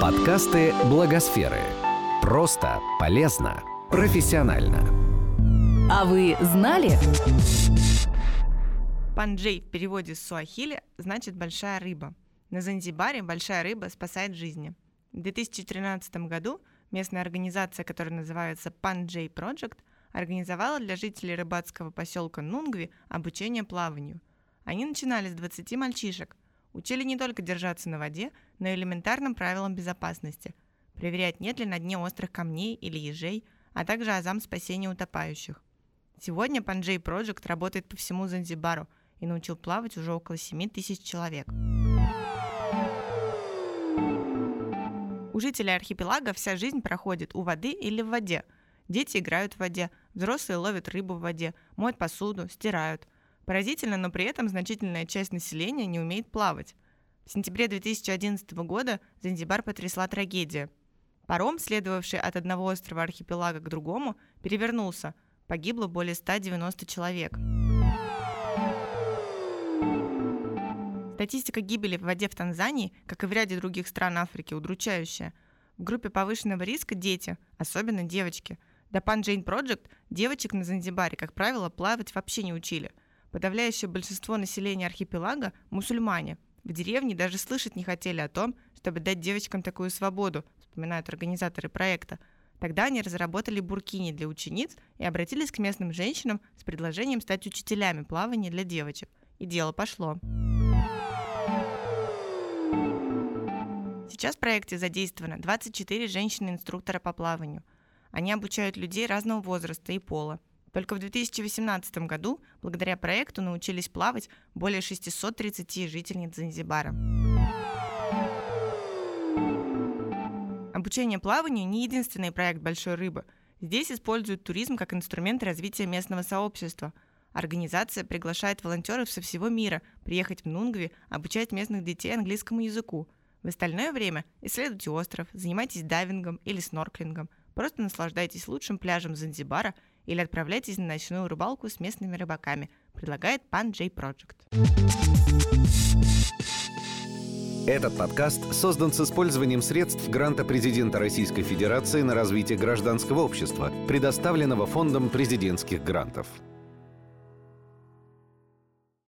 Подкасты Благосферы. Просто, полезно, профессионально. А вы знали? Панджей в переводе с суахили значит «большая рыба». На Занзибаре большая рыба спасает жизни. В 2013 году местная организация, которая называется Панджей Project, организовала для жителей рыбацкого поселка Нунгви обучение плаванию. Они начинали с 20 мальчишек, учили не только держаться на воде, но и элементарным правилам безопасности, проверять, нет ли на дне острых камней или ежей, а также азам спасения утопающих. Сегодня Панджей Project работает по всему Занзибару и научил плавать уже около 7 тысяч человек. У жителей архипелага вся жизнь проходит у воды или в воде. Дети играют в воде, взрослые ловят рыбу в воде, моют посуду, стирают. Поразительно, но при этом значительная часть населения не умеет плавать. В сентябре 2011 года Занзибар потрясла трагедия. Паром, следовавший от одного острова архипелага к другому, перевернулся. Погибло более 190 человек. Статистика гибели в воде в Танзании, как и в ряде других стран Африки, удручающая. В группе повышенного риска дети, особенно девочки. До Pan Jane Project девочек на Занзибаре, как правило, плавать вообще не учили. Подавляющее большинство населения архипелага – мусульмане. В деревне даже слышать не хотели о том, чтобы дать девочкам такую свободу, вспоминают организаторы проекта. Тогда они разработали буркини для учениц и обратились к местным женщинам с предложением стать учителями плавания для девочек. И дело пошло. Сейчас в проекте задействовано 24 женщины-инструктора по плаванию. Они обучают людей разного возраста и пола. Только в 2018 году, благодаря проекту, научились плавать более 630 жительниц Занзибара. Обучение плаванию не единственный проект «Большой рыбы». Здесь используют туризм как инструмент развития местного сообщества. Организация приглашает волонтеров со всего мира приехать в Нунгви, обучать местных детей английскому языку – в остальное время исследуйте остров, занимайтесь дайвингом или снорклингом, просто наслаждайтесь лучшим пляжем Занзибара или отправляйтесь на ночную рыбалку с местными рыбаками, предлагает Pan J Project. Этот подкаст создан с использованием средств гранта президента Российской Федерации на развитие гражданского общества, предоставленного Фондом президентских грантов.